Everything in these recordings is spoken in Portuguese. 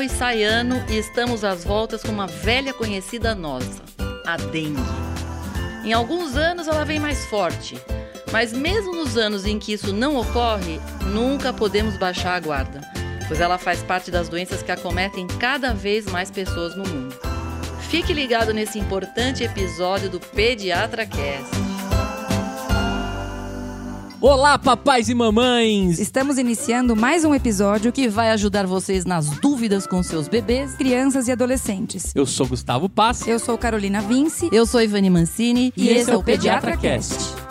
ano e sai ano e estamos às voltas com uma velha conhecida nossa, a dengue. Em alguns anos ela vem mais forte, mas mesmo nos anos em que isso não ocorre, nunca podemos baixar a guarda, pois ela faz parte das doenças que acometem cada vez mais pessoas no mundo. Fique ligado nesse importante episódio do Pediatra Cast. Olá, papais e mamães! Estamos iniciando mais um episódio que vai ajudar vocês nas dúvidas com seus bebês, crianças e adolescentes. Eu sou Gustavo Pass. Eu sou Carolina Vince. Eu sou Ivani Mancini. E, e esse é o Pediatra Cast.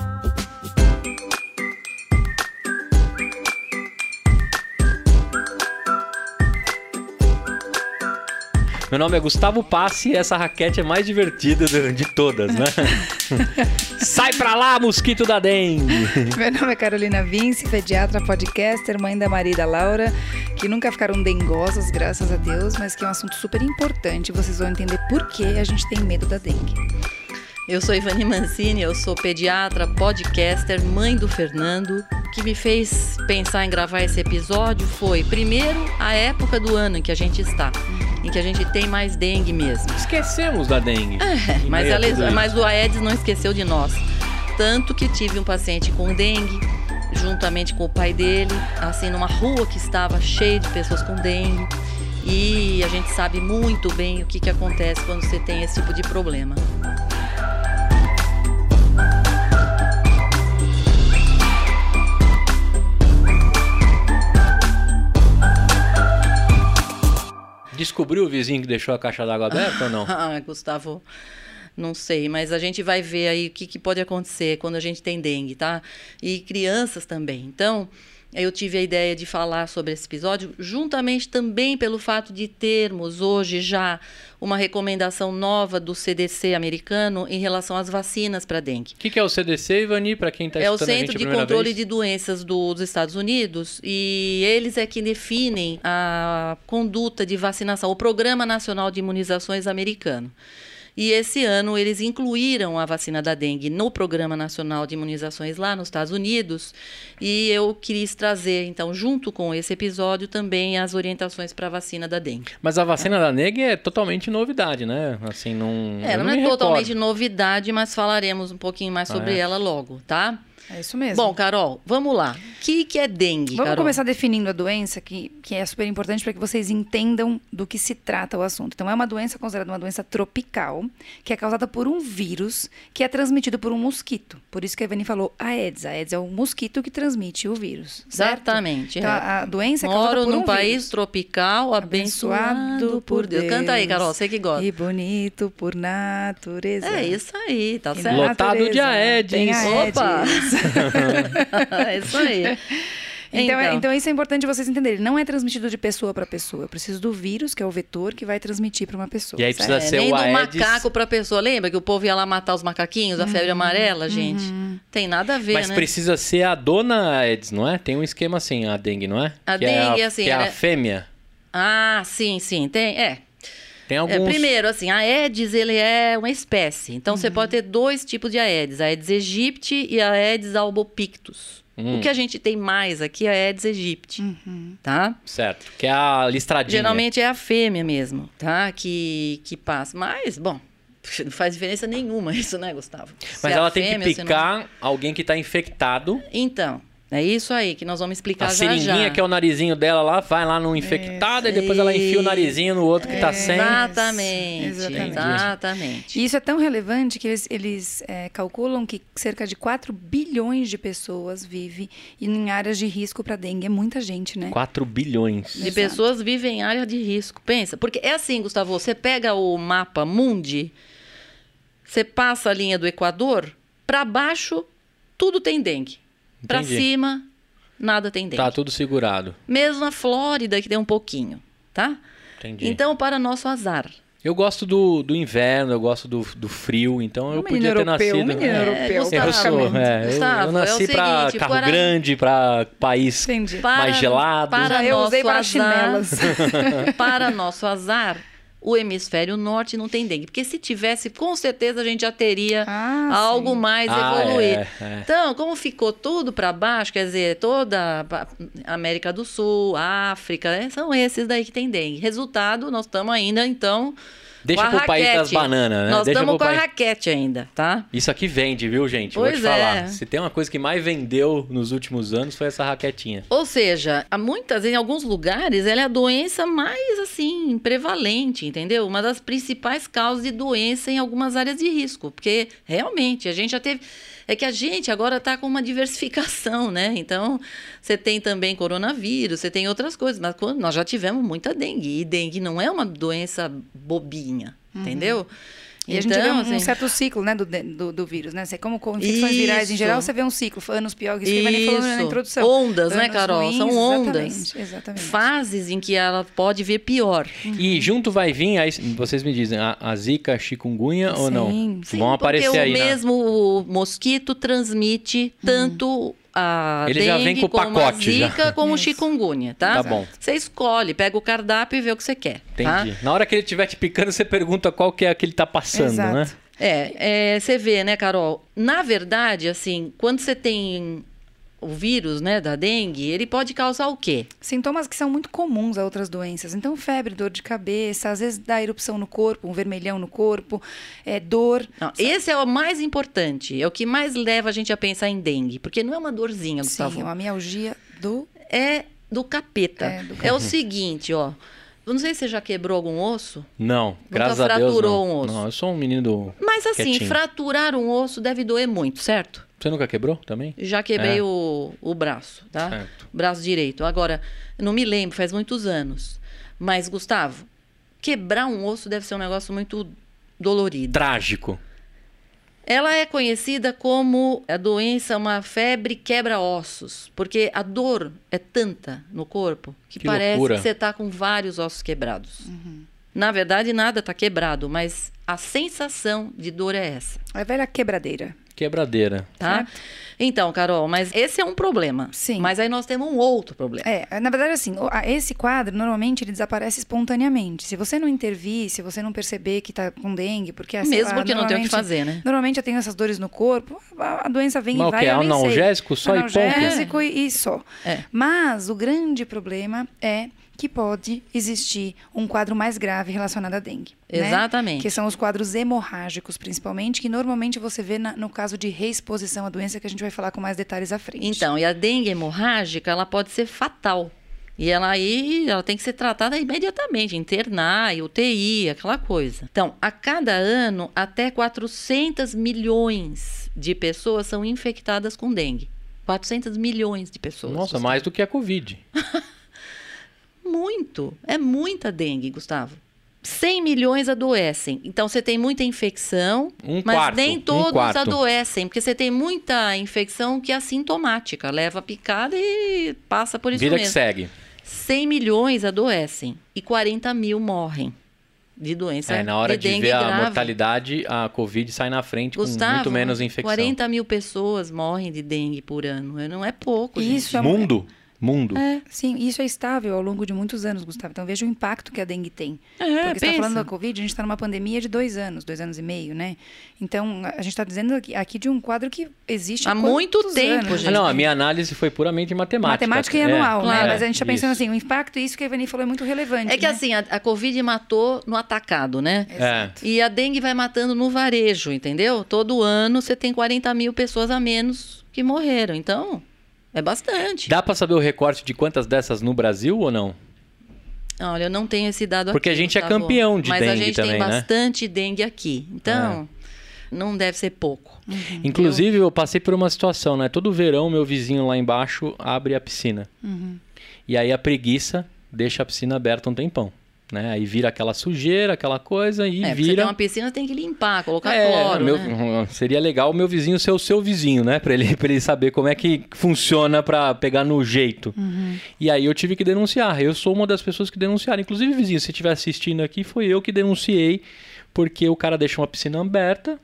Meu nome é Gustavo Passe e essa raquete é mais divertida de todas, né? Sai pra lá, mosquito da dengue! Meu nome é Carolina Vince, pediatra, podcaster, mãe da Maria e da Laura, que nunca ficaram dengosas, graças a Deus, mas que é um assunto super importante. Vocês vão entender por que a gente tem medo da dengue. Eu sou Ivani Mancini, eu sou pediatra, podcaster, mãe do Fernando. O que me fez pensar em gravar esse episódio foi, primeiro, a época do ano em que a gente está em que a gente tem mais dengue mesmo. Esquecemos da dengue. É, mas, ela, mas o Aedes não esqueceu de nós. Tanto que tive um paciente com dengue, juntamente com o pai dele, assim, numa rua que estava cheia de pessoas com dengue. E a gente sabe muito bem o que, que acontece quando você tem esse tipo de problema. Descobriu o vizinho que deixou a caixa d'água aberta ou não? Ah, Gustavo, não sei, mas a gente vai ver aí o que, que pode acontecer quando a gente tem dengue, tá? E crianças também. Então, eu tive a ideia de falar sobre esse episódio, juntamente também pelo fato de termos hoje já uma recomendação nova do CDC americano em relação às vacinas para dengue. O que, que, é o CDC, Ivani, para quem está É o Centro de Controle vez? de Doenças do, dos Estados Unidos e eles é que definem a conduta de vacinação, o Programa Nacional de Imunizações americano. E esse ano eles incluíram a vacina da dengue no Programa Nacional de Imunizações lá nos Estados Unidos. E eu quis trazer, então, junto com esse episódio, também as orientações para a vacina da dengue. Mas a vacina é. da dengue é totalmente novidade, né? Assim, não. É, não, não é totalmente novidade, mas falaremos um pouquinho mais sobre ah, é. ela logo, tá? É isso mesmo. Bom, Carol, vamos lá. O que, que é dengue? Vamos Carol? começar definindo a doença, que, que é super importante para que vocês entendam do que se trata o assunto. Então, é uma doença considerada uma doença tropical, que é causada por um vírus que é transmitido por um mosquito. Por isso que a Evani falou Aedes. A Aedes é o mosquito que transmite o vírus. Certo? Exatamente. Então, é. a doença é causada Moro por um num país vírus. tropical, abençoado, abençoado por Deus. Deus. Canta aí, Carol, você que gosta. E bonito por natureza. É isso aí, tá certo. Lotado de Aedes. Tem Aedes. Opa! é isso aí. Então, é, então, então, isso é importante vocês entenderem. Não é transmitido de pessoa para pessoa. Eu preciso do vírus, que é o vetor, que vai transmitir para uma pessoa. E aí precisa é, ser nem o do Aedes... macaco para pessoa. Lembra que o povo ia lá matar os macaquinhos, a uhum, febre amarela, gente? Uhum. Tem nada a ver, Mas né? precisa ser a dona Aedes, não é? Tem um esquema assim, a dengue, não é? A que dengue, é a, assim... Que é a fêmea. Ah, sim, sim. Tem, é. Tem alguns... É, primeiro, assim, a Aedes, ele é uma espécie. Então, uhum. você pode ter dois tipos de Aedes. A Aedes aegypti e a Aedes albopictus. Hum. O que a gente tem mais aqui é a Aedes aegypti, uhum. tá? Certo, que é a listradinha. Geralmente é a fêmea mesmo, tá? Que, que passa. Mas, bom, não faz diferença nenhuma isso, né, Gustavo? Mas Se ela é tem fêmea, que picar não... alguém que está infectado. Então, é isso aí que nós vamos explicar a já seringuinha, já. que é o narizinho dela lá, vai lá no infectado e depois ela enfia o narizinho no outro que está sem. Exatamente, exatamente. exatamente. E isso é tão relevante que eles, eles é, calculam que cerca de 4 bilhões de pessoas vivem em áreas de risco para dengue. É muita gente, né? 4 bilhões. De Exato. pessoas vivem em área de risco. Pensa, porque é assim, Gustavo, você pega o mapa Mundi, você passa a linha do Equador, para baixo tudo tem dengue. Para cima, nada tem dengue. Tá tudo segurado. Mesmo a Flórida, que tem um pouquinho, tá? Entendi. Então, para nosso azar. Eu gosto do, do inverno, eu gosto do, do frio, então eu podia ter europeu, nascido. Menino é, europeu, eu sou, é, Gustavo, eu, eu nasci é para carro para... grande, para país Entendi. mais para, gelado. Para eu usei para chinelas. para nosso azar, o hemisfério norte não tem dengue. Porque se tivesse, com certeza a gente já teria Ah, algo sim. mais Ah, evoluído. é, é. Então, como ficou tudo para baixo, quer dizer, toda a América do Sul, África, né, são esses daí que tem dengue. Resultado, nós estamos ainda, então. Deixa a pro país das bananas, né? Nós Deixa estamos com a país- raquete ainda, tá? Isso aqui vende, viu, gente? Vou Pois te falar. é. Se tem uma coisa que mais vendeu nos últimos anos foi essa raquetinha. Ou seja, há muitas, em alguns lugares, ela é a doença mais, assim, prevalente, entendeu? Uma das principais causas de doença em algumas áreas de risco. Porque, realmente, a gente já teve... É que a gente agora está com uma diversificação, né? Então, você tem também coronavírus, você tem outras coisas. Mas quando- nós já tivemos muita dengue. E dengue não é uma doença bobinha, entendeu? E a gente Então, vê um, um assim, certo ciclo, né, do, do, do vírus, né? Você, como com infecções virais em Isso. geral, você vê um ciclo, anos piores, isso que vai nem falando na Isso. introdução. Ondas, né, Anos Carol? ruins, São ondas. Exatamente, exatamente. fases em que ela pode vir pior. E junto vai vir, aí vocês me dizem, a, a zika, a chikungunya ou não? Sim, Sim, Vão aparecer porque aí o na- mesmo mosquito transmite tanto a Ele já vem dengue com o pacote, a já. zika como o Isso. chikungunya, tá? Tá bom. Você escolhe, pega o cardápio e vê o que você quer, tá? Entendi. Na hora que ele estiver te picando, você pergunta qual que é a que ele tá passando, Exato. né? É, é, você vê, né, Carol? Na verdade, assim, quando você tem o vírus, né, da dengue, ele pode causar o quê? Sintomas que são muito comuns a outras doenças. Então, febre, dor de cabeça, às vezes dá erupção no corpo, um vermelhão no corpo, é, dor. Não, esse é o mais importante, é o que mais leva a gente a pensar em dengue, porque não é uma dorzinha, Gustavo. Sim, é uma mialgia do... é do capeta. É, do É, o seguinte, ó. Eu não sei se você já quebrou algum osso, Não, graças a Deus fraturou não. um osso? Não, eu sou um menino do... mas assim, Quietinho. fraturar um osso deve doer muito, certo? Você nunca quebrou também? Já quebrei É. o, o braço, tá? Certo. Braço direito. Agora, não me lembro, faz muitos anos. Mas, Gustavo, quebrar um osso deve ser um negócio muito dolorido. Trágico. Ela é conhecida como a doença, uma febre quebra-ossos, porque a dor é tanta no corpo que, Que parece loucura. que você está com vários ossos quebrados. Uhum. Na verdade, nada está quebrado, mas a sensação de dor é essa, A velha quebradeira. Quebradeira. tá? Então, Carol, mas esse é um problema. Sim. Mas aí nós temos um outro problema. É, na verdade, assim, esse quadro, normalmente, ele desaparece espontaneamente. Se você não intervir, se você não perceber que tá com dengue, porque... sei Mesmo porque não tem o que fazer, né? Normalmente eu tenho essas dores no corpo, a, doença vem Mas e o vai, sei. Analgésico só e ponto? Analgésico e, e só. É. Mas o grande problema é que pode existir um quadro mais grave relacionado à dengue. né? Exatamente. Que são os quadros hemorrágicos, principalmente, que normalmente você vê na- no caso de reexposição à doença, que a gente vai falar com mais detalhes à frente. Então, e a dengue hemorrágica, ela pode ser fatal. E ela aí, ela tem que ser tratada imediatamente, internar, e UTI, aquela coisa. Então, a cada ano, até 400 milhões de pessoas são infectadas com dengue. 400 milhões de pessoas. Nossa, mais do que a Covid. Muito. É muita dengue, Gustavo. 100 milhões adoecem. Então, você tem muita infecção, Um mas quarto, nem um todos quarto. adoecem. Porque você tem muita infecção que é assintomática. Leva a picada e passa por isso Vida que mesmo. segue. 100 milhões adoecem e 40 mil morrem de doença É, na hora de, dengue ver a grave. mortalidade, a Covid sai na frente Gustavo, com muito menos infecção. 40 mil pessoas morrem de dengue por ano. Não é pouco, gente. Isso é Mundo? Mundo. É, sim, isso é estável ao longo de muitos anos, Gustavo. Então veja o impacto que a dengue tem. É, Porque está falando da Covid, a gente está numa pandemia de dois anos, dois anos e meio, né? Então, a gente está dizendo aqui, aqui de um quadro que existe Há muito tempo, anos? gente. Ah, não, a minha análise foi puramente matemática. Matemática e É, anual, né? claro. Mas a gente está pensando isso. assim, o impacto, isso que a Ivani falou é muito relevante. É que né? assim, a, a Covid matou no atacado, né? É. E a dengue vai matando no varejo, entendeu? Todo ano você tem 40 mil pessoas a menos que morreram. Então, é bastante. Dá pra saber o recorte de quantas dessas no Brasil ou não? Olha, eu não tenho esse dado Porque aqui, a gente é Gustavo. campeão de Mas a dengue gente também, tem né? Bastante dengue aqui. Então, não deve ser pouco. Uhum. Inclusive, eu passei por uma situação, né? Todo verão, meu vizinho lá embaixo abre a piscina. Uhum. E aí a preguiça deixa a piscina aberta um tempão. Né? Aí vira aquela sujeira, aquela coisa e É, porque você vira. tem uma piscina, tem que limpar, colocar É, cloro, meu- né? Seria legal o meu vizinho ser o seu vizinho, né? Pra ele, pra ele saber como é que funciona pra pegar no jeito. Uhum. E aí eu tive que denunciar. Eu sou uma das pessoas que denunciaram. Inclusive, vizinho, se estiver assistindo aqui, foi eu que denunciei. Porque o cara deixa uma piscina aberta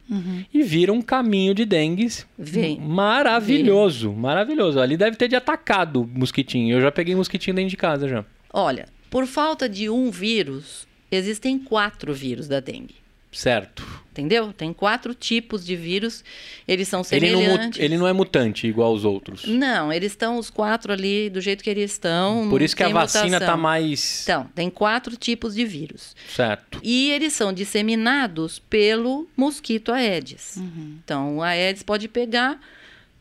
e vira um caminho de dengues Vem. maravilhoso. Maravilhoso. Ali deve ter de atacado mosquitinho. Eu já peguei mosquitinho dentro de casa já. Olha, por falta de um vírus, existem quatro vírus da dengue. Certo. Entendeu? Tem quatro tipos de vírus. Eles são Ele não, semelhantes. ele não é mutante igual aos outros. Não, eles estão os quatro ali do jeito que eles estão. Por isso que a vacina mutação. tá mais. Então, tem quatro tipos de vírus. Certo. E eles são disseminados pelo mosquito Aedes. Então, o Aedes pode pegar,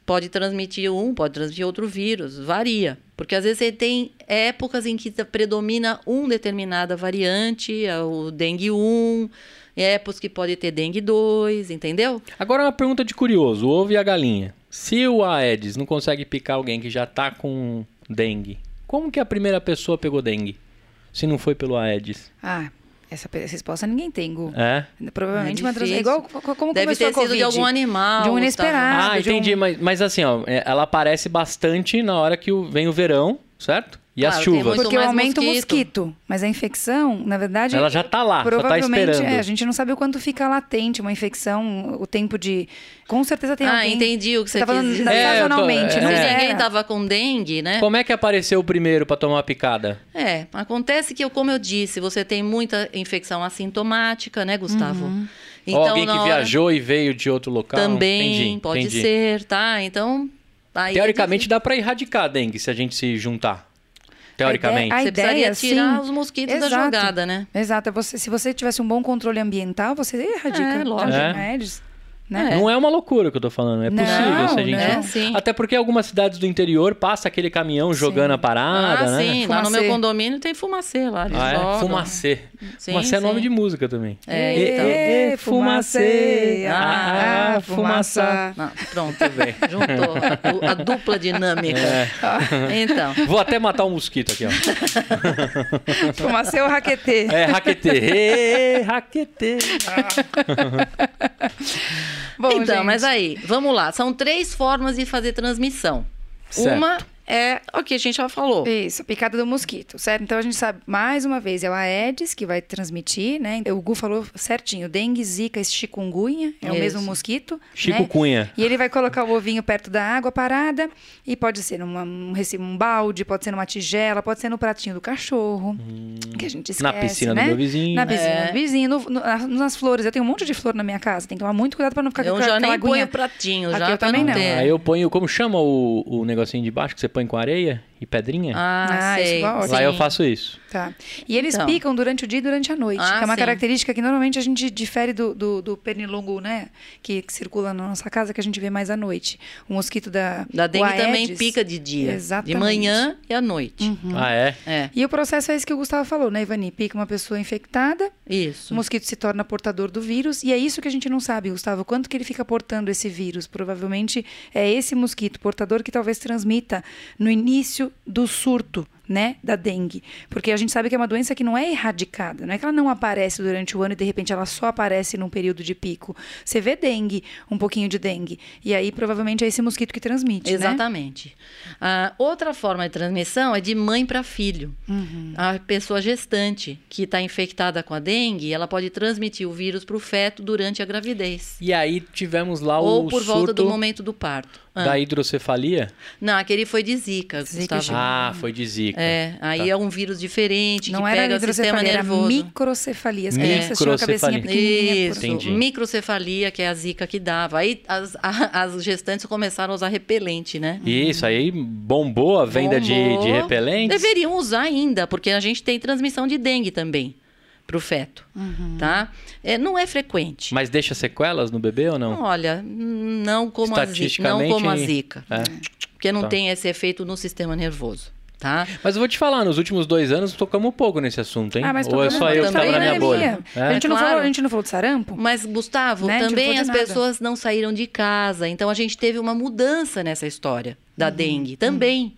pode transmitir um, pode transmitir outro vírus, varia. Porque às vezes você tem épocas em que predomina um determinada variante, é o dengue 1, épocas que pode ter dengue 2, entendeu? Agora uma pergunta de curioso: o ovo e a galinha. Se o Aedes não consegue picar alguém que já tá com dengue, como que a primeira pessoa pegou dengue? Se não foi pelo Aedes? Ah, essa, essa resposta ninguém tem, Gu. É? Provavelmente É uma trans... difícil. é igual co- como Deve começou ter a sido de algum animal. De um Gustavo. inesperado. Ah, de um- entendi, mas, mas assim, ó, é, ela aparece bastante na hora que o- vem o verão, certo? E as chuvas. Porque aumenta o mosquito. Mas a infecção, na verdade. Ela já tá lá, só tá Provavelmente, esperando. é, a gente não sabe o quanto fica latente uma infecção, o tempo de. Com certeza tem Ah, alguém. entendi o que você tá falando quis dizer. É, eu tô- sazonalmente, é. não Se era. ninguém tava com dengue, né? Como é que apareceu o primeiro pra tomar uma picada? É, acontece que, como eu disse, você tem muita infecção assintomática, né, Gustavo? Ou alguém que hora- viajou e veio de outro local? Também Entendi, pode entendi. ser, tá? Então. aí é Teoricamente dá pra erradicar a dengue se a gente se juntar. Teoricamente. A Você precisaria ideia, tirar sim. os mosquitos da Exato. jogada, né? Exato. é Você, se você tivesse um bom controle ambiental, você erradica É, lógico. É. Né? Não é uma loucura que eu tô falando, é Não, possível se a gente. não. Sim. Até porque algumas cidades do interior passa aquele caminhão jogando a parada, ah, né? sim. Lá no meu Fumacê. condomínio tem fumacê lá. Eles Ah, é? jogam. Fumacê. Sim, Fumacê é nome de música também. É, então. ê, fumacê, ah, ah, fumaça. Não, pronto, juntou a, a dupla dinâmica. É. Então, Vou até matar um mosquito aqui, ó. Fumacê ou raquetê? É raquetê. Ê, raquetê. Bom, então, gente, mas aí, vamos lá. São três formas de fazer transmissão. Certo. Uma é o que a gente já falou. Isso, a picada do mosquito, certo? Então a gente sabe, mais uma vez, é o Aedes que vai transmitir, né? O Gu falou certinho, dengue, zika chikungunya, é o Isso. mesmo mosquito. Chico né? Cunha. E ele vai colocar o ovinho perto da água parada, e pode ser numa, um um balde, pode ser numa tigela, pode ser no pratinho do cachorro, que a gente esquece, Na piscina né? do meu vizinho. Na piscina É. do vizinho, no- no- nas- flores. Eu tenho um monte de flor na minha casa, tem que tomar muito cuidado para não ficar Eu com já aquela nem ponho aguinha. pratinho, Aqui já eu também não. ter. Aí eu ponho, como chama o, o negocinho de baixo que você põe com areia e pedrinha? Ah, Ah, isso sei. igual, Lá eu Sim. faço isso. Tá. E eles Então. picam durante o dia e durante a noite, Ah, que é uma sim. característica que normalmente a gente difere do, do, do pernilongo, né? Que, que circula na nossa casa, que a gente vê mais à noite. O mosquito da. Da dengue também Aedes. pica de dia. Exatamente. De manhã e à noite. Uhum. Ah, é? É, E o processo é esse que o Gustavo falou, né, Ivani? Pica uma pessoa infectada, isso. o mosquito se torna portador do vírus, e é isso que a gente não sabe, Gustavo. Quanto que ele fica portando esse vírus? Provavelmente é esse mosquito portador que talvez transmita no início do surto. Né, da dengue. Porque a gente sabe que é uma doença que não é erradicada, não é que ela não aparece durante o ano e de repente ela só aparece num período de pico. Você vê dengue, um pouquinho de dengue, e aí provavelmente é esse mosquito que transmite, né? Exatamente. A outra forma de transmissão é de mãe para filho. Uhum. A pessoa gestante que está infectada com a dengue, ela pode transmitir o vírus para o feto durante a gravidez. E aí tivemos lá ou o por volta surto do momento do parto. Ah. da hidrocefalia. Não, aquele foi de zika, Zika Gustavo. Ah, foi de zika. É, aí Tá. é um vírus diferente Não que era pega o sistema hidrocefalia, era nervoso. microcefalia. As crianças tinham a cabecinha Microcefalia. pequenininha. Isso, Entendi. microcefalia, que é a zika que dava. Aí as, a- as gestantes começaram a usar repelente, né? Isso, aí bombou a venda de, Bombou. de repelentes. Deveriam usar ainda, porque a gente tem transmissão de dengue também para o feto, Uhum. tá? É, não é frequente. Mas deixa sequelas no bebê ou não? Olha, não como a zika, não como a zika, É. porque não Tá. tem esse efeito no sistema nervoso, tá? Mas eu vou te falar, nos últimos dois anos tocamos um pouco nesse assunto, hein? Ah, mas Ou é só eu que também tava na minha na bolha? É? A, gente não Claro. falou, a gente não falou de sarampo? Mas, Gustavo, Né? Também as nada. pessoas não saíram de casa. Então, a gente teve uma mudança nessa história da Uhum. dengue também.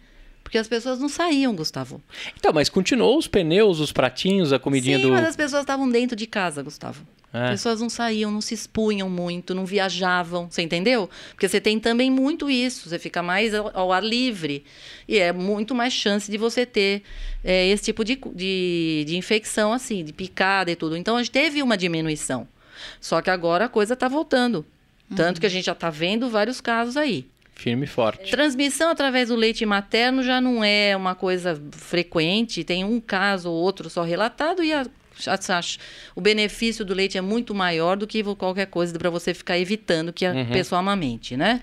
Porque as pessoas não saíam, Gustavo. Então, mas continuou os pneus, os pratinhos, a comidinha Sim, do. mas as pessoas estavam dentro de casa, Gustavo. É. As pessoas não saíam, não se expunham muito, não viajavam, você entendeu? Porque você tem também muito isso, você fica mais ao, ao ar livre. E é muito mais chance de você ter é, esse tipo de, de, de infecção, assim, de picada e tudo. Então, a gente teve uma diminuição. Só que agora a coisa está voltando. Tanto que a gente já está vendo vários casos aí. Firme e forte. Transmissão através do leite materno já não é uma coisa frequente. Tem um caso ou outro só relatado e a O benefício do leite é muito maior do que qualquer coisa para você ficar evitando que a uhum. pessoa amamente, né?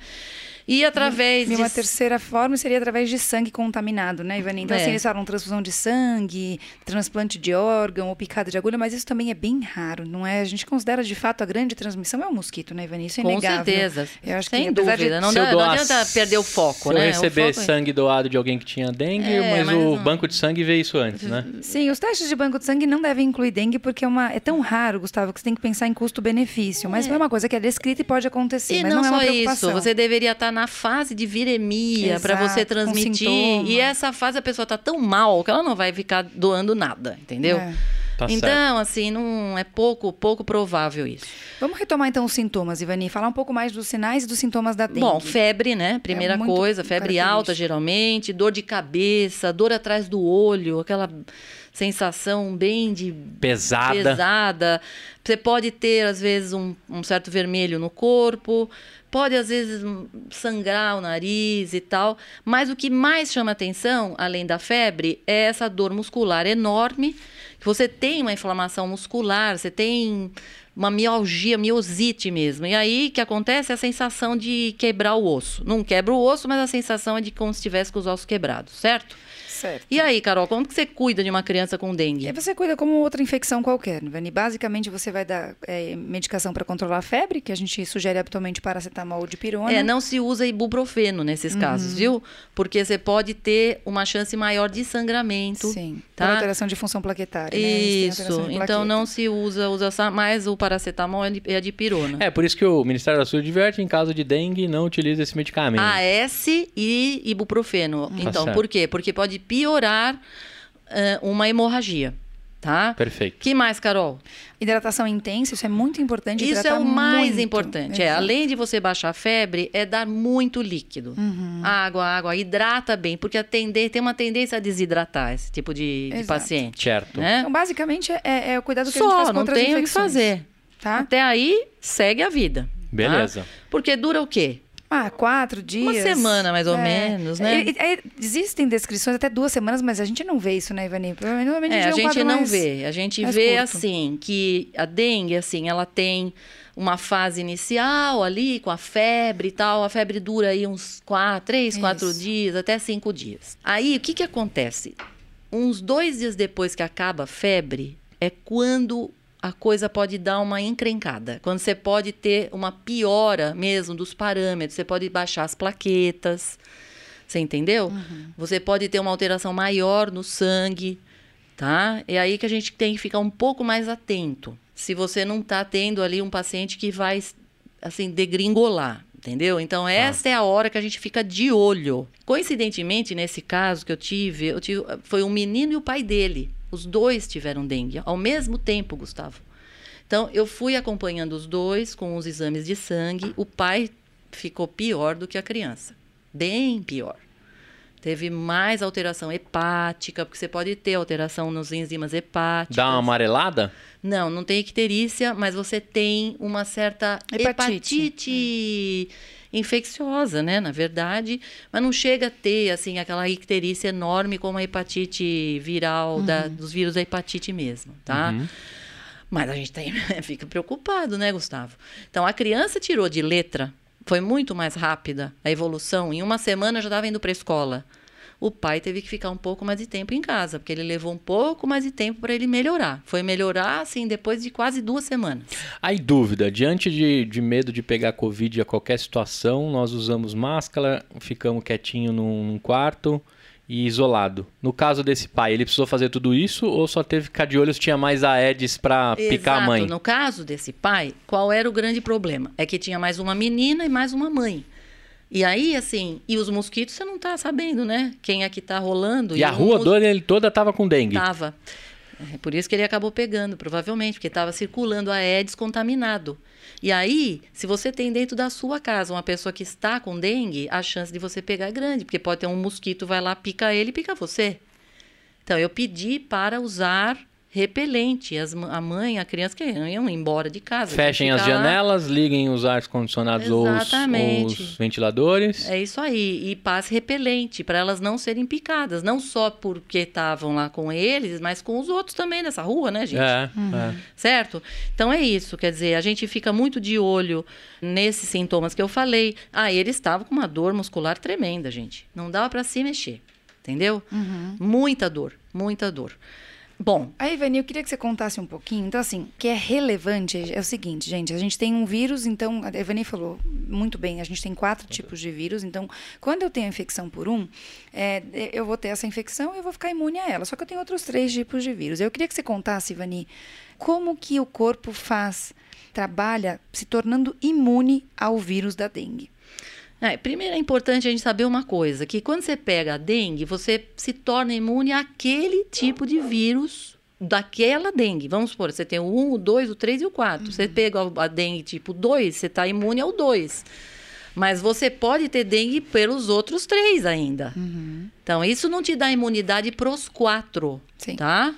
E através e, uma de... terceira forma seria através de sangue contaminado, né, Ivani? Então, assim, é. assim, eles falam transfusão de sangue, transplante de órgão ou picada de agulha, mas isso também é bem raro, não é? A gente considera, de fato, a grande transmissão é o mosquito, né, Ivani? Isso é inegável. Com certeza. Eu acho Sem que, dúvida. De... Não, dá, não adianta perder o foco, se né? eu receber foco... É sangue doado de alguém que tinha dengue, é, mas, mas, o não... banco de sangue vê isso antes, né? Sim, os testes de banco de sangue não devem incluir dengue porque é, uma, é tão raro, Gustavo, que você tem que pensar em custo-benefício. Mas é. é uma coisa que é descrita e pode acontecer, e mas não, não é uma só isso, você deveria estar na fase de viremia para você transmitir. E essa fase a pessoa tá tão mal que ela não vai ficar doando nada, entendeu? É. Tá então, certo. assim, não é pouco, pouco provável isso. Vamos retomar então os sintomas, Ivani, falar um pouco mais dos sinais e dos sintomas da dengue. Bom, febre, né? Primeira é coisa, febre alta geralmente, dor de cabeça, dor atrás do olho, aquela sensação bem de pesada. pesada. Você pode ter às vezes um, um certo vermelho no corpo, pode às vezes sangrar o nariz e tal, mas o que mais chama atenção, além da febre, é essa dor muscular enorme, que você tem uma inflamação muscular, você tem uma mialgia, miosite mesmo. E aí que acontece é a sensação de quebrar o osso. Não quebra o osso, mas a sensação é de como se estivesse com os ossos quebrados, certo? Certo. E aí, Carol, como que você cuida de uma criança com dengue? Você cuida como outra infecção qualquer, Vani. Basicamente, você vai dar é, medicação para controlar a febre, que a gente sugere habitualmente paracetamol ou dipirona. É, não se usa ibuprofeno nesses uhum. casos, viu? Porque você pode ter uma chance maior de sangramento. Sim, tá? por alteração de função plaquetária. Né? Isso, né? então não se usa, usa mais o paracetamol e a dipirona. É, por isso que o Ministério da Saúde diverte em caso de dengue, não utiliza esse medicamento. AS e ibuprofeno. Hum. Então, tá por quê? Porque pode piorar uh, uma hemorragia. Tá? Perfeito. que mais, Carol? Hidratação intensa, isso é muito importante. Isso é o mais muito. importante. É, além de você baixar a febre, é dar muito líquido. Uhum. Água, água, hidrata bem, porque a tendência, tem uma tendência a desidratar esse tipo de, de paciente. Certo. Né? Então, basicamente, é, é, o cuidado que Só, a gente faz contra não tem o que fazer. Tá? Até aí, segue a vida. Tá? Beleza. Tá? Porque dura o quê? Ah, quatro dias. Uma semana, mais ou é. menos, né? É, existem descrições até duas semanas, mas a gente não vê isso, né, Ivani? Provavelmente é, a gente não mais, vê. A gente vê, curto. assim, que a dengue, assim, ela tem uma fase inicial ali, com a febre e tal. A febre dura aí uns quatro, três, quatro isso. dias, até cinco dias. Aí, o que que acontece? Uns dois dias depois que acaba a febre, é quando a coisa pode dar uma encrencada. Quando você pode ter uma piora mesmo dos parâmetros, você pode baixar as plaquetas. Você entendeu? Uhum. Você pode ter uma alteração maior no sangue, tá? É aí que a gente tem que ficar um pouco mais atento. Se você não está tendo ali um paciente que vai assim degringolar, entendeu? Então essa ah. é a hora que a gente fica de olho. Coincidentemente, nesse caso que eu tive, eu tive foi um menino e o pai dele. Os dois tiveram dengue ao mesmo tempo, Gustavo. Então, eu fui acompanhando os dois com os exames de sangue. O pai ficou pior do que a criança. Bem pior. Teve mais alteração hepática, porque você pode ter alteração nos enzimas hepáticas. Dá uma amarelada? Não, não tem icterícia, mas você tem uma certa hepatite, hepatite infecciosa, né, na verdade, mas não chega a ter assim aquela icterícia enorme como a hepatite viral uhum. da, dos vírus da hepatite mesmo, tá? Uhum. Mas a gente tem, fica preocupado, né, Gustavo? Então a criança tirou de letra, foi muito mais rápida a evolução. Em uma semana já estava indo para a escola o pai teve que ficar um pouco mais de tempo em casa, porque ele levou um pouco mais de tempo para ele melhorar. Foi melhorar, assim, depois de quase duas semanas. Aí, dúvida: diante de, de medo de pegar Covid a qualquer situação, nós usamos máscara, ficamos quietinho num quarto e isolado. No caso desse pai, ele precisou fazer tudo isso ou só teve que ficar de olho se tinha mais Aedes para picar a mãe? No caso desse pai, qual era o grande problema? É que tinha mais uma menina e mais uma mãe. E aí, assim, e os mosquitos você não tá sabendo, né? Quem é que tá rolando. E, e a rua mos... ele toda tava com dengue. Tava. É por isso que ele acabou pegando, provavelmente, porque estava circulando a Aedes contaminado. E aí, se você tem dentro da sua casa uma pessoa que está com dengue, a chance de você pegar é grande, porque pode ter um mosquito, vai lá, pica ele e pica você. Então, eu pedi para usar repelente. As, a mãe, a criança que iam embora de casa. Fechem as janelas, lá. liguem os ar condicionados ou os, os, ventiladores. É isso aí. E passe repelente para elas não serem picadas. Não só porque estavam lá com eles, mas com os outros também nessa rua, né, gente? É, uhum. é. Certo? Então é isso. Quer dizer, a gente fica muito de olho nesses sintomas que eu falei. Ah, ele estava com uma dor muscular tremenda, gente. Não dava para se mexer. Entendeu? Uhum. Muita dor, muita dor. Bom. Aí, Ivani, eu queria que você contasse um pouquinho. Então, assim, o que é relevante é o seguinte, gente. A gente tem um vírus, então, a Ivani falou muito bem, a gente tem quatro tipos de vírus. Então, quando eu tenho infecção por um, é, eu vou ter essa infecção e eu vou ficar imune a ela. Só que eu tenho outros três tipos de vírus. Eu queria que você contasse, Ivani, como que o corpo faz, trabalha se tornando imune ao vírus da dengue. É, primeiro é importante a gente saber uma coisa, que quando você pega a dengue, você se torna imune àquele tipo de vírus daquela dengue. Vamos supor, você tem o 1, o 2, o 3 e o 4. Uhum. Você pega a dengue tipo 2, você está imune ao 2. Mas você pode ter dengue pelos outros três ainda. Uhum. Então, isso não te dá imunidade para os quatro, Sim. tá?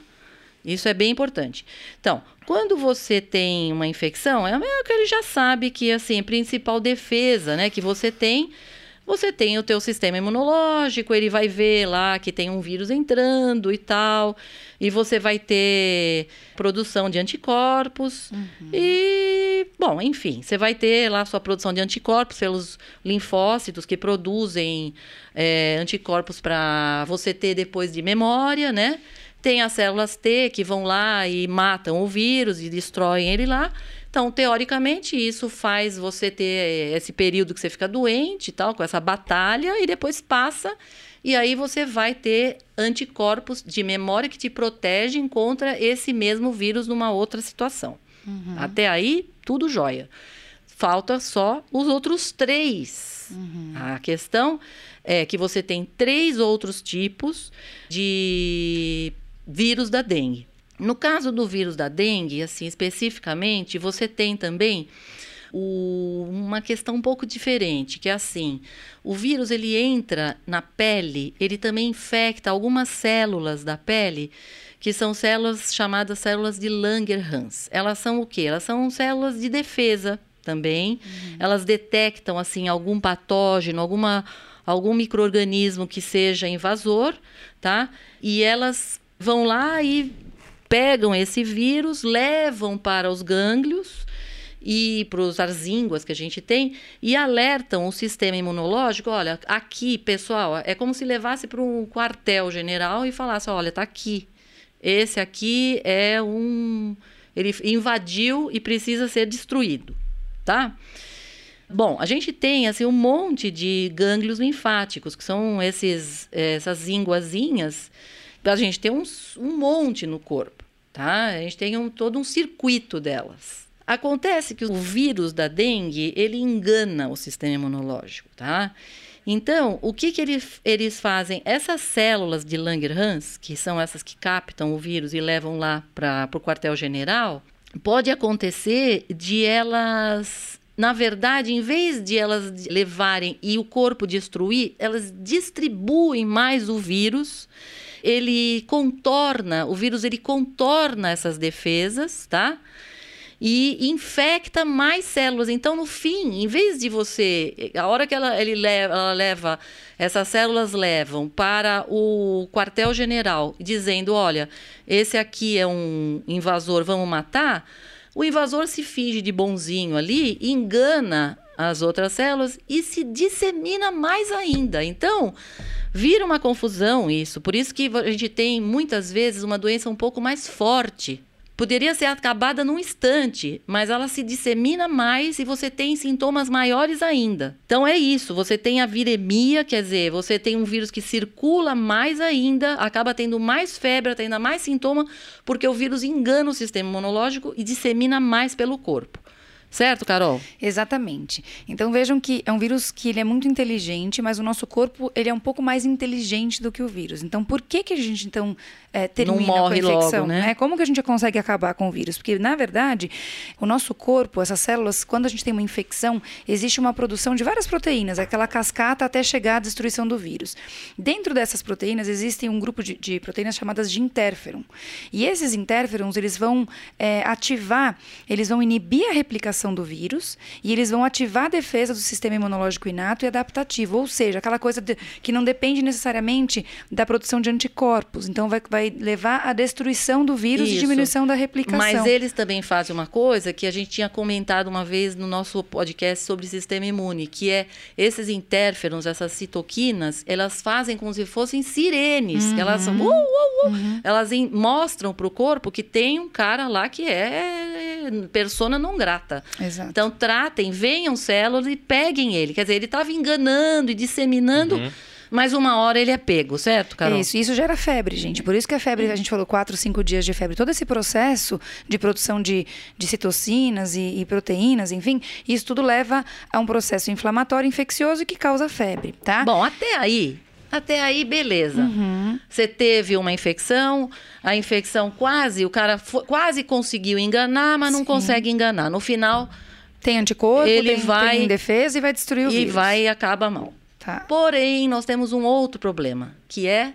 Isso é bem importante. Então, quando você tem uma infecção, é que ele já sabe que assim, a principal defesa, né, que você tem, você tem o teu sistema imunológico, ele vai ver lá que tem um vírus entrando e tal, e você vai ter produção de anticorpos uhum. e, bom, enfim, você vai ter lá sua produção de anticorpos pelos linfócitos que produzem é, anticorpos para você ter depois de memória, né? Tem as células T que vão lá e matam o vírus e destroem ele lá. Então, teoricamente, isso faz você ter esse período que você fica doente e tal, com essa batalha, e depois passa, e aí você vai ter anticorpos de memória que te protegem contra esse mesmo vírus numa outra situação. Uhum. Até aí, tudo jóia. Falta só os outros três. Uhum. A questão é que você tem três outros tipos de vírus da dengue. No caso do vírus da dengue, assim, especificamente, você tem também o, uma questão um pouco diferente, que é assim, o vírus ele entra na pele, ele também infecta algumas células da pele, que são células chamadas células de Langerhans. Elas são o quê? Elas são células de defesa também. Uhum. Elas detectam assim algum patógeno, alguma algum microorganismo que seja invasor, tá? E elas vão lá e pegam esse vírus, levam para os gânglios e para os arzínguas que a gente tem e alertam o sistema imunológico. Olha, aqui, pessoal, é como se levasse para um quartel general e falasse: olha, está aqui. Esse aqui é um. Ele invadiu e precisa ser destruído, tá? Bom, a gente tem assim um monte de gânglios linfáticos, que são esses, essas ínguazinhas a gente tem um, um monte no corpo, tá? A gente tem um, todo um circuito delas. Acontece que o vírus da dengue, ele engana o sistema imunológico, tá? Então, o que, que ele, eles fazem? Essas células de Langerhans, que são essas que captam o vírus e levam lá para o quartel-general, pode acontecer de elas, na verdade, em vez de elas levarem e o corpo destruir, elas distribuem mais o vírus ele contorna, o vírus ele contorna essas defesas, tá? E infecta mais células. Então, no fim, em vez de você, a hora que ela, ele leva, ela leva, essas células levam para o quartel-general, dizendo: olha, esse aqui é um invasor, vamos matar. O invasor se finge de bonzinho ali, engana as outras células e se dissemina mais ainda. Então, Vira uma confusão isso. Por isso que a gente tem muitas vezes uma doença um pouco mais forte. Poderia ser acabada num instante, mas ela se dissemina mais e você tem sintomas maiores ainda. Então é isso, você tem a viremia, quer dizer, você tem um vírus que circula mais ainda, acaba tendo mais febre, tendo mais sintoma, porque o vírus engana o sistema imunológico e dissemina mais pelo corpo Certo, Carol? Exatamente. Então vejam que é um vírus que ele é muito inteligente, mas o nosso corpo ele é um pouco mais inteligente do que o vírus. Então por que que a gente então é, termina Não morre com a infecção? logo, né? Como que a gente consegue acabar com o vírus? Porque na verdade o nosso corpo, essas células, quando a gente tem uma infecção, existe uma produção de várias proteínas, aquela cascata até chegar à destruição do vírus. Dentro dessas proteínas existem um grupo de, de proteínas chamadas de interferon. E esses interferons eles vão é, ativar, eles vão inibir a replicação do vírus e eles vão ativar a defesa do sistema imunológico inato e adaptativo, ou seja, aquela coisa de, que não depende necessariamente da produção de anticorpos. Então vai, vai levar à destruição do vírus Isso. e diminuição da replicação. Mas eles também fazem uma coisa que a gente tinha comentado uma vez no nosso podcast sobre sistema imune, que é esses interferons, essas citoquinas, elas fazem como se fossem sirenes. Uhum. Elas, uh, uh, uh, elas em- mostram para o corpo que tem um cara lá que é persona não grata. Exato. Então tratem, venham células e peguem ele. Quer dizer, ele estava enganando e disseminando, mas uma hora ele é pego, certo, Carol? Isso, isso gera febre, gente. Por isso que a febre, a gente falou quatro, cinco dias de febre. Todo esse processo de produção de, de citocinas e, e proteínas, enfim, isso tudo leva a um processo inflamatório infeccioso que causa febre, tá? Bom, até aí, até aí, beleza. Uhum. Você teve uma infecção, a infecção quase, o cara quase conseguiu enganar, mas não Sim. consegue enganar. No final, tem anticorpo, ele tem, vai- tem defesa e vai destruir o e vírus. vai e acaba mal. Tá. Porém, nós temos um outro problema, que é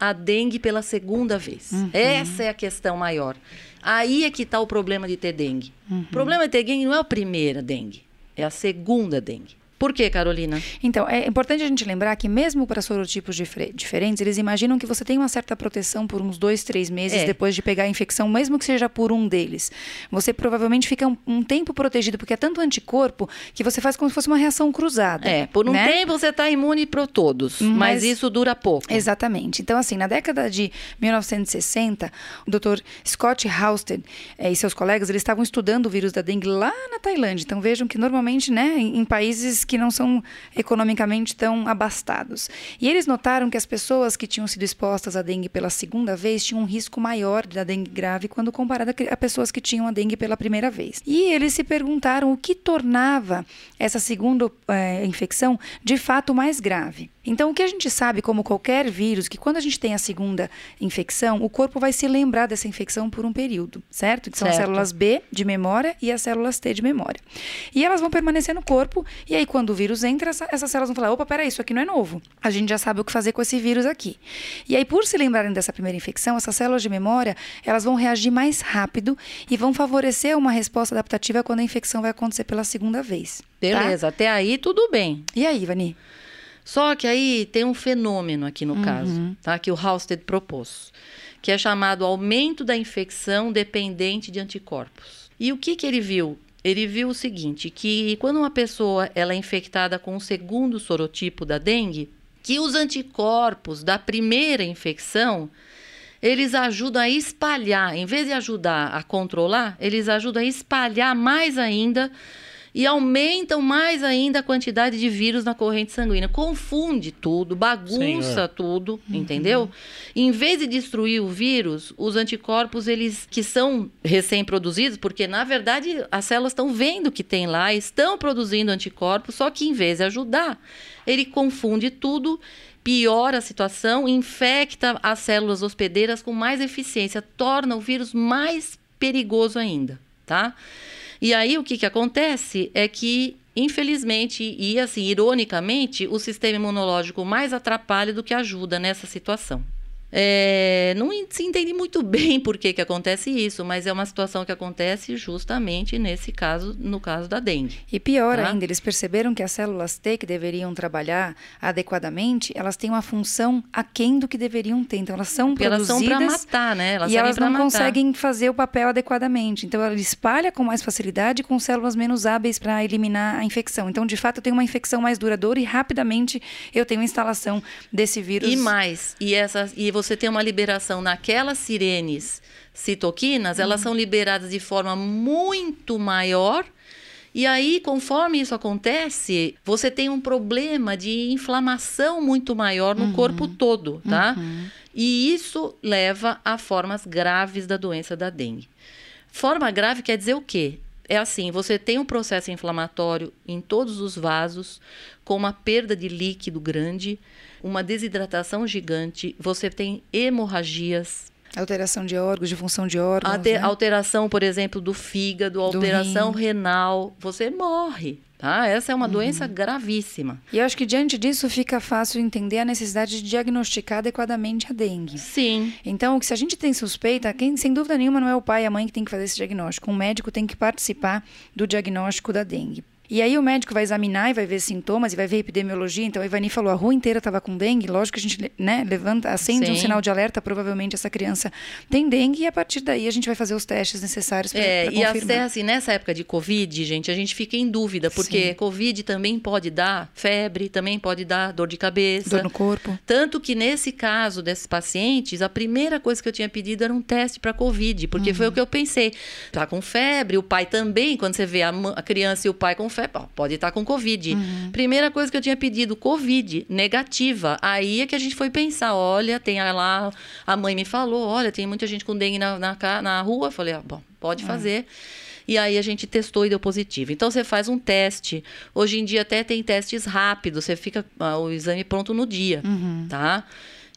a dengue pela segunda vez. Uhum. Essa é a questão maior. Aí é que está o problema de ter dengue. Uhum. O problema de ter dengue não é a primeira dengue, é a segunda dengue. Por quê, Carolina? Então, é importante a gente lembrar que mesmo para sorotipos diferentes, eles imaginam que você tem uma certa proteção por uns dois, três meses É. depois de pegar a infecção, mesmo que seja por um deles. Você provavelmente fica um, um tempo protegido, porque é tanto anticorpo que você faz como se fosse uma reação cruzada. É, por um né? tempo você está imune para todos, mas, Mas- isso dura pouco. Exatamente. Então, assim, na década de 1960, o Dr. Scott Houston eh, e seus colegas, eles estavam estudando o vírus da dengue lá na Tailândia. Então, vejam que normalmente, né, em, em países que não são economicamente tão abastados. E eles notaram que as pessoas que tinham sido expostas à dengue pela segunda vez tinham um risco maior da dengue grave quando comparado a pessoas que tinham a dengue pela primeira vez. E eles se perguntaram o que tornava essa segunda eh, infecção de fato mais grave. Então, o que a gente sabe, como qualquer vírus, que quando a gente tem a segunda infecção, o corpo vai se lembrar dessa infecção por um período, certo? Que são as Certo. células B de memória e as células T de memória. E elas vão permanecer no corpo, e aí quando o vírus entra, essa- essas células vão falar: opa, peraí, isso aqui não é novo. A gente já sabe o que fazer com esse vírus aqui. E aí, por se lembrarem dessa primeira infecção, essas células de memória, elas vão reagir mais rápido e vão favorecer uma resposta adaptativa quando a infecção vai acontecer pela segunda vez. tá? Beleza, até aí tudo bem. E aí, Vani? Só que aí tem um fenômeno aqui no caso, tá? Que o Halsted propôs, que é chamado aumento da infecção dependente de anticorpos. E o que que ele viu? Ele viu o seguinte, que quando uma pessoa ela é infectada com o segundo sorotipo da dengue, que os anticorpos da primeira infecção eles ajudam a espalhar, em vez de ajudar a controlar, eles ajudam a espalhar mais ainda e aumentam mais ainda a quantidade de vírus na corrente sanguínea. Confunde tudo, bagunça Senhor. tudo, entendeu? Em vez de destruir o vírus, os anticorpos, eles que são recém-produzidos, porque na verdade as células estão vendo que tem lá, estão produzindo anticorpos, só que em vez de ajudar, ele confunde tudo piora a situação, infecta as células hospedeiras com mais eficiência, torna o vírus mais perigoso ainda, tá? E aí o que, que acontece é que, infelizmente, e assim, ironicamente, o sistema imunológico mais atrapalha do que ajuda nessa situação. É, não se entende muito bem por que, que acontece isso, mas é uma situação que acontece justamente nesse caso, no caso da dengue. E pior Tá. ainda, eles perceberam que as células T que deveriam trabalhar adequadamente, elas têm uma função aquém do que deveriam ter. Então, elas são Porque elas são produzidas para matar, né? Elas e elas não matar. conseguem fazer o papel adequadamente. Então, ela espalha com mais facilidade com células menos hábeis para eliminar a infecção. Então, de fato, eu tenho uma infecção mais duradoura e rapidamente eu tenho instalação desse vírus. E mais, e, essas, e você tem uma liberação naquelas sirenes citoquinas, Uhum. elas são liberadas de forma muito maior. E aí, conforme isso acontece, você tem um problema de inflamação muito maior Uhum. no corpo todo, tá? E isso leva a formas graves da doença da dengue. Forma grave quer dizer o quê? É assim: você tem um processo inflamatório em todos os vasos, com uma perda de líquido grande, uma desidratação gigante, você tem hemorragias. Alteração de órgãos, de função de órgãos. Alter, né? Alteração, por exemplo, do fígado, alteração renal, você morre. Tá? Essa é uma uhum. doença gravíssima. E eu acho que diante disso fica fácil entender a necessidade de diagnosticar adequadamente a dengue. Sim. Então, se a gente tem suspeita, quem sem dúvida nenhuma não é o pai e a mãe que tem que fazer esse diagnóstico. Um médico tem que participar do diagnóstico da dengue. E aí o médico vai examinar e vai ver sintomas e vai ver epidemiologia. Então a Ivani falou, a rua inteira estava com dengue. Lógico que a gente né, levanta, acende Sim. um sinal de alerta, provavelmente essa criança tem dengue e a partir daí a gente vai fazer os testes necessários para é, confirmar. E até assim, nessa época de Covid, gente, a gente fica em dúvida, porque Sim. Covid também pode dar febre, também pode dar dor de cabeça. Dor no corpo. Tanto que nesse caso desses pacientes, a primeira coisa que eu tinha pedido era um teste para Covid, porque uhum. foi o que eu pensei. Tá com febre, o pai também, quando você vê a, a criança e o pai com febre, pode estar com Covid. Uhum. Primeira coisa que eu tinha pedido, Covid, negativa. Aí é que a gente foi pensar, olha, tem lá, a mãe me falou, olha, tem muita gente com dengue na, na, na rua. Eu falei, ah, bom, pode é. fazer. E aí a gente testou e deu positivo. Então você faz um teste. Hoje em dia até tem testes rápidos, você fica ah, o exame pronto no dia, uhum. tá?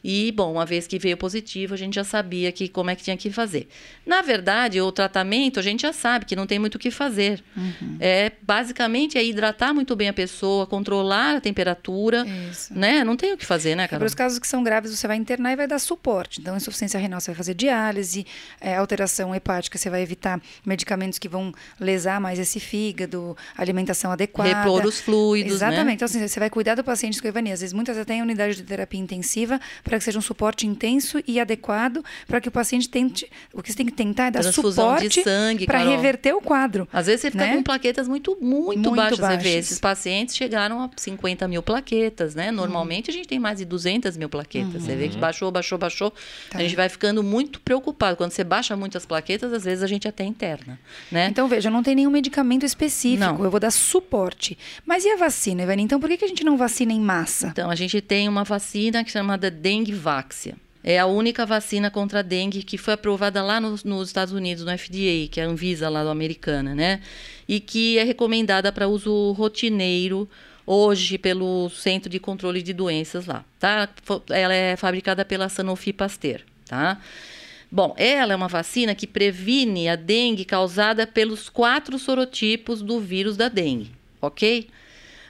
E, bom, uma vez que veio positivo, a gente já sabia que como é que tinha que fazer. Na verdade, o tratamento, a gente já sabe que não tem muito o que fazer. Uhum. É, basicamente, é hidratar muito bem a pessoa, controlar a temperatura, Isso. né? Não tem o que fazer, né, Carol? Para os casos que são graves, você vai internar e vai dar suporte. Então, insuficiência renal, você vai fazer diálise, é, alteração hepática, você vai evitar medicamentos que vão lesar mais esse fígado, alimentação adequada. Repor os fluidos, né? Exatamente. Né? Então, assim, você vai cuidar do paciente com Às vezes, muitas vezes tem unidade de terapia intensiva para que seja um suporte intenso e adequado para que o paciente tente. O que você tem que tentar é dar suporte para reverter o quadro. Às vezes você fica né? com plaquetas muito, muito, muito baixas. baixas. Você vê, esses pacientes chegaram a 50 mil plaquetas, né? Normalmente uhum. a gente tem mais de 200 mil plaquetas. Uhum. Você vê que baixou, baixou, baixou. Tá. A gente vai ficando muito preocupado. Quando você baixa muitas plaquetas, às vezes a gente até interna, né? Então, veja, não tem nenhum medicamento específico. Não. Eu vou dar suporte. Mas e a vacina, Ivani? Então, por que, que a gente não vacina em massa? Então, a gente tem uma vacina que é chamada Dengue Váxia. É a única vacina contra a dengue que foi aprovada lá nos, nos Estados Unidos, no FDA, que é a Anvisa lá do americana, né? E que é recomendada para uso rotineiro hoje pelo Centro de Controle de Doenças lá, tá? Ela é fabricada pela Sanofi Pasteur, tá? Bom, ela é uma vacina que previne a dengue causada pelos quatro sorotipos do vírus da dengue, ok?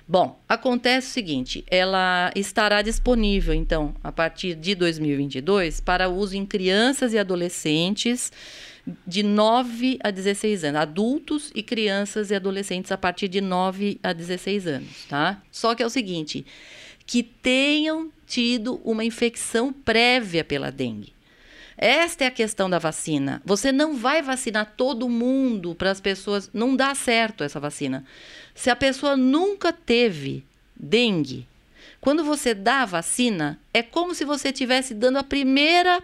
Bom, acontece o seguinte: ela estará disponível, então, a partir de 2022, para uso em crianças e adolescentes de 9 a 16 anos, adultos e crianças e adolescentes a partir de 9 a 16 anos, tá? Só que é o seguinte, que tenham tido uma infecção prévia pela dengue. Esta é a questão da vacina. Você não vai vacinar todo mundo para as pessoas. Não dá certo essa vacina. Se a pessoa nunca teve dengue, quando você dá a vacina, é como se você estivesse dando a primeira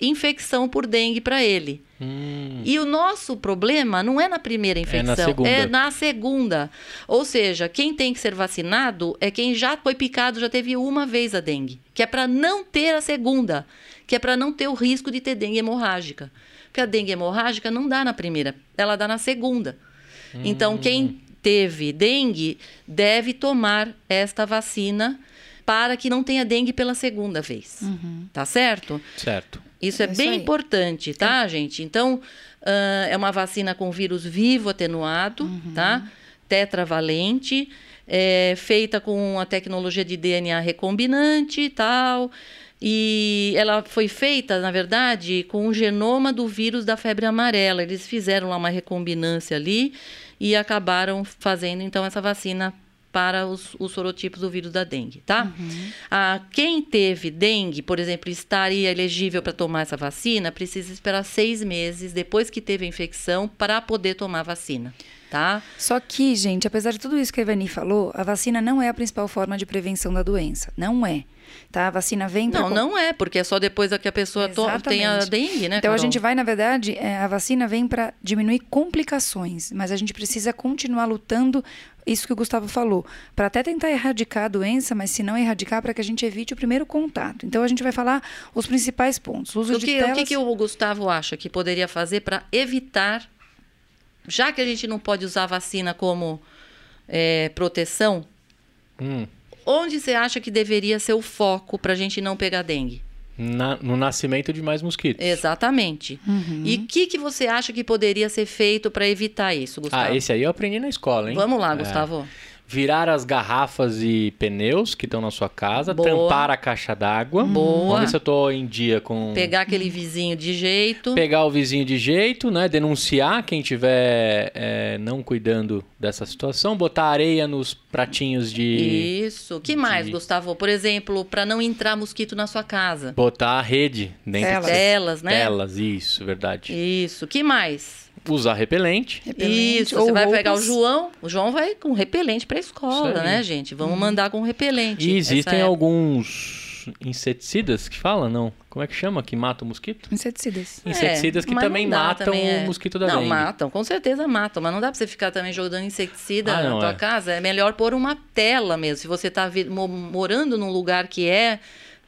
infecção por dengue para ele. Hum. E o nosso problema não é na primeira infecção, é na, segunda. é na segunda. Ou seja, quem tem que ser vacinado é quem já foi picado, já teve uma vez a dengue, que é para não ter a segunda, que é para não ter o risco de ter dengue hemorrágica. Porque a dengue hemorrágica não dá na primeira, ela dá na segunda. Hum. Então, quem teve dengue deve tomar esta vacina para que não tenha dengue pela segunda vez. Uhum. Tá certo? Certo. Isso é, é bem isso importante, tá, é. gente? Então, uh, é uma vacina com vírus vivo atenuado, uhum. tá? Tetravalente, é, feita com a tecnologia de DNA recombinante e tal. E ela foi feita, na verdade, com o genoma do vírus da febre amarela. Eles fizeram lá uma recombinância ali e acabaram fazendo então essa vacina para os, os sorotipos do vírus da dengue, tá? Uhum. Ah, quem teve dengue, por exemplo, estaria elegível para tomar essa vacina, precisa esperar seis meses depois que teve a infecção para poder tomar a vacina. Tá? Só que, gente, apesar de tudo isso que a Ivani falou, a vacina não é a principal forma de prevenção da doença. Não é tá? A vacina vem para... Não, não é, porque é só depois que a pessoa tem a dengue, né, Então, Carol? a gente vai, na verdade, é, a vacina vem para diminuir complicações, mas a gente precisa continuar lutando isso que o Gustavo falou, para até tentar erradicar a doença, mas se não erradicar, para que a gente evite o primeiro contato. Então a gente vai falar os principais pontos. O, uso o que, de telas... o que, que o Gustavo acha que poderia fazer para evitar já que a gente não pode usar a vacina como é, proteção, Hum. Onde você acha que deveria ser o foco para a gente não pegar dengue? Na- no nascimento de mais mosquitos. Exatamente. E o que, que você acha que poderia ser feito para evitar isso, Gustavo? Ah, esse aí eu aprendi na escola, hein? Vamos lá, É. Virar as garrafas e pneus que estão na sua casa, Boa. tampar a caixa d'água. Boa. Vamos ver se eu tô em dia com. Pegar aquele vizinho de jeito. Pegar o vizinho de jeito, né? Denunciar quem tiver é, não cuidando dessa situação. Botar areia nos pratinhos de. Isso. O que mais, de- Gustavo? Por exemplo, para não entrar mosquito na sua casa. Botar a rede dentro Telas. de Telas, né? Telas, isso, verdade. Isso. O que mais? Usar repelente. Repelente Isso. ou Você vai pegar o. João. O João vai com repelente para escola, Isso aí. né, gente? Vamos mandar com repelente. E existem alguns inseticidas que fala, não? Como é que chama? Que mata o mosquito? Inseticidas. Inseticidas que É, mas também não dá matam também, o é. mosquito da Não, dengue. matam, com certeza matam, mas não dá pra você ficar também jogando inseticida Ah, na não, tua é. casa. É melhor pôr uma tela mesmo. Se você tá vi- mo- morando num lugar que é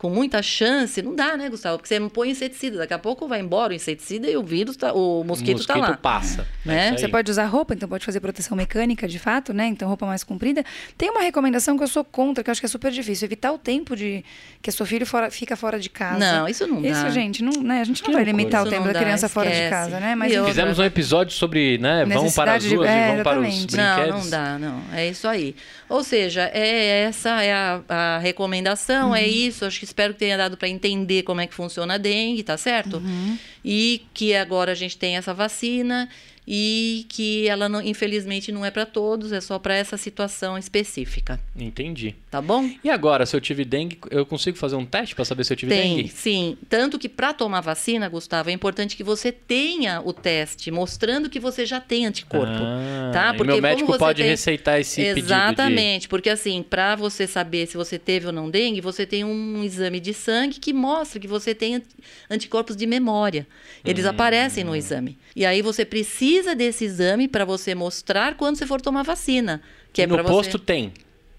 com muita chance, não dá, né, Gustavo? Porque você não põe inseticida, daqui a pouco vai embora o inseticida e o vírus, tá, o mosquito, tá lá. passa. Né? É isso Você pode usar roupa, então pode fazer proteção mecânica de fato, né? Então roupa mais comprida. Tem uma recomendação que eu sou contra, que eu acho que é super difícil, evitar o tempo de que seu filho fora, fica fora de casa. Não, isso não dá. Isso, gente, não, né? A gente não Que vai loucura. limitar o Isso tempo da dá, criança fora de esquece. casa, né? Mas E outra- Fizemos um episódio sobre, né, vão para as Necessidade de- ruas e é, vão para os exatamente. Não, brinquedos. não dá, não. É isso aí. Ou seja, é essa é a, a recomendação, Uhum. é isso. Acho que espero que tenha dado para entender como é que funciona a dengue, tá certo? Uhum. E que agora a gente tem essa vacina e que ela, não, infelizmente, não é para todos, é só para essa situação específica. Entendi. Tá bom? E agora, se eu tive dengue, eu consigo fazer um teste para saber se eu tive Tem, dengue? sim. Tanto que para tomar vacina, Gustavo, é importante que você tenha o teste mostrando que você já tem anticorpo. Ah, tá? Porque meu médico pode tem- receitar esse de... Exatamente, porque assim, para você saber se você teve ou não dengue, você tem um exame de sangue que mostra que você tem ant- anticorpos de memória. Eles aparecem no exame. E aí você precisa desse exame para você mostrar quando você for tomar vacina, que é no posto você. tem?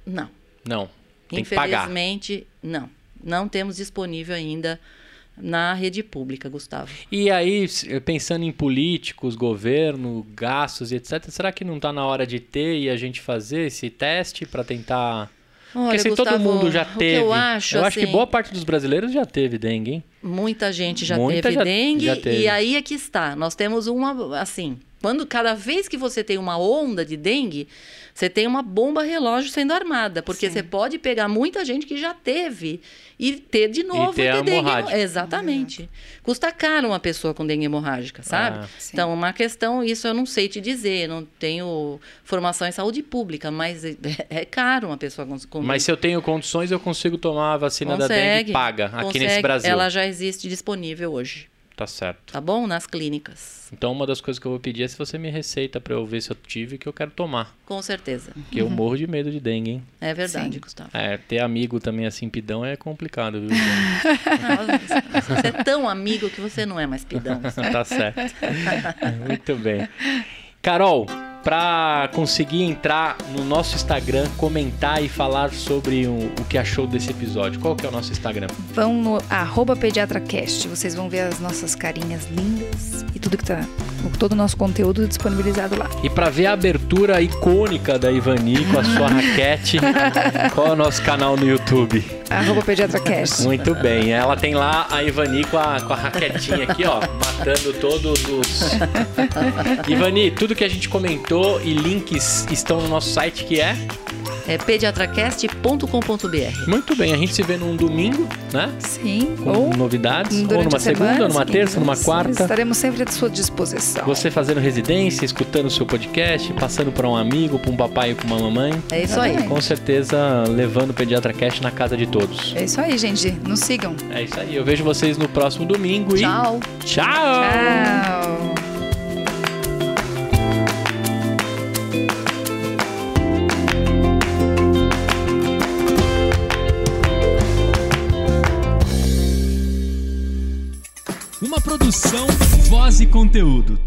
Não. Não. Tem que pagar. Infelizmente, não. Não temos disponível ainda na rede pública, Gustavo. E aí, pensando em políticos, governo, gastos e etc., será que não está na hora de ter e a gente fazer esse teste para tentar... Porque Olha, se todo Gustavo, mundo já teve... eu acho, acho que assim, boa parte dos brasileiros já teve dengue, hein? Muita gente já Muita teve já- dengue já teve. e aí é que está. Nós temos uma assim, quando cada vez que você tem uma onda de dengue, você tem uma bomba relógio sendo armada, porque Sim. você pode pegar muita gente que já teve e ter de novo ter a dengue. Exatamente. Custa caro uma pessoa com dengue hemorrágica, sabe? Ah. Então, uma questão, isso eu não sei te dizer, não tenho formação em saúde pública, mas é, é caro uma pessoa com, com Mas se eu tenho condições, eu consigo tomar a vacina da dengue paga aqui consegue. nesse Brasil. Ela já existe disponível hoje, Tá certo. tá bom? Nas clínicas. Então, uma das coisas que eu vou pedir é se você me receita para eu ver se eu tive que eu quero tomar. Com certeza. Porque eu morro de medo de dengue, hein? É verdade, Sim. Gustavo. É, ter amigo também assim, pidão, é complicado, viu? Nossa, Você é tão amigo que você não é mais pidão. tá certo. Muito bem. Carol, para conseguir entrar no nosso Instagram, comentar e falar sobre o, o que achou desse episódio, qual que é o nosso Instagram? Vão no arroba pediatracast, vocês vão ver as nossas carinhas lindas e tudo que tá, todo o nosso conteúdo disponibilizado lá. E para ver a abertura icônica da Ivani com a sua raquete, qual é o nosso canal no YouTube? Arroba pediatracast. Muito bem, ela tem lá a Ivani com a, com a raquetinha aqui, ó, matando todos os. Ivani, tudo que a gente comentou e links estão no nosso site que é. É pediatracast.com.br. Muito bem, a gente se vê num domingo, né? Sim, Com ou novidades, ou numa a semana, segunda, numa terça, numa quarta. Estaremos sempre à sua disposição. Você fazendo residência, escutando o seu podcast, passando para um amigo, para um papai e para uma mamãe. É isso aí. Com certeza levando o Pediatra Cash na casa de todos. É isso aí, gente. Nos sigam. É isso aí. Eu vejo vocês no próximo domingo Tchau. e tchau! Tchau. Produção, voz e conteúdo.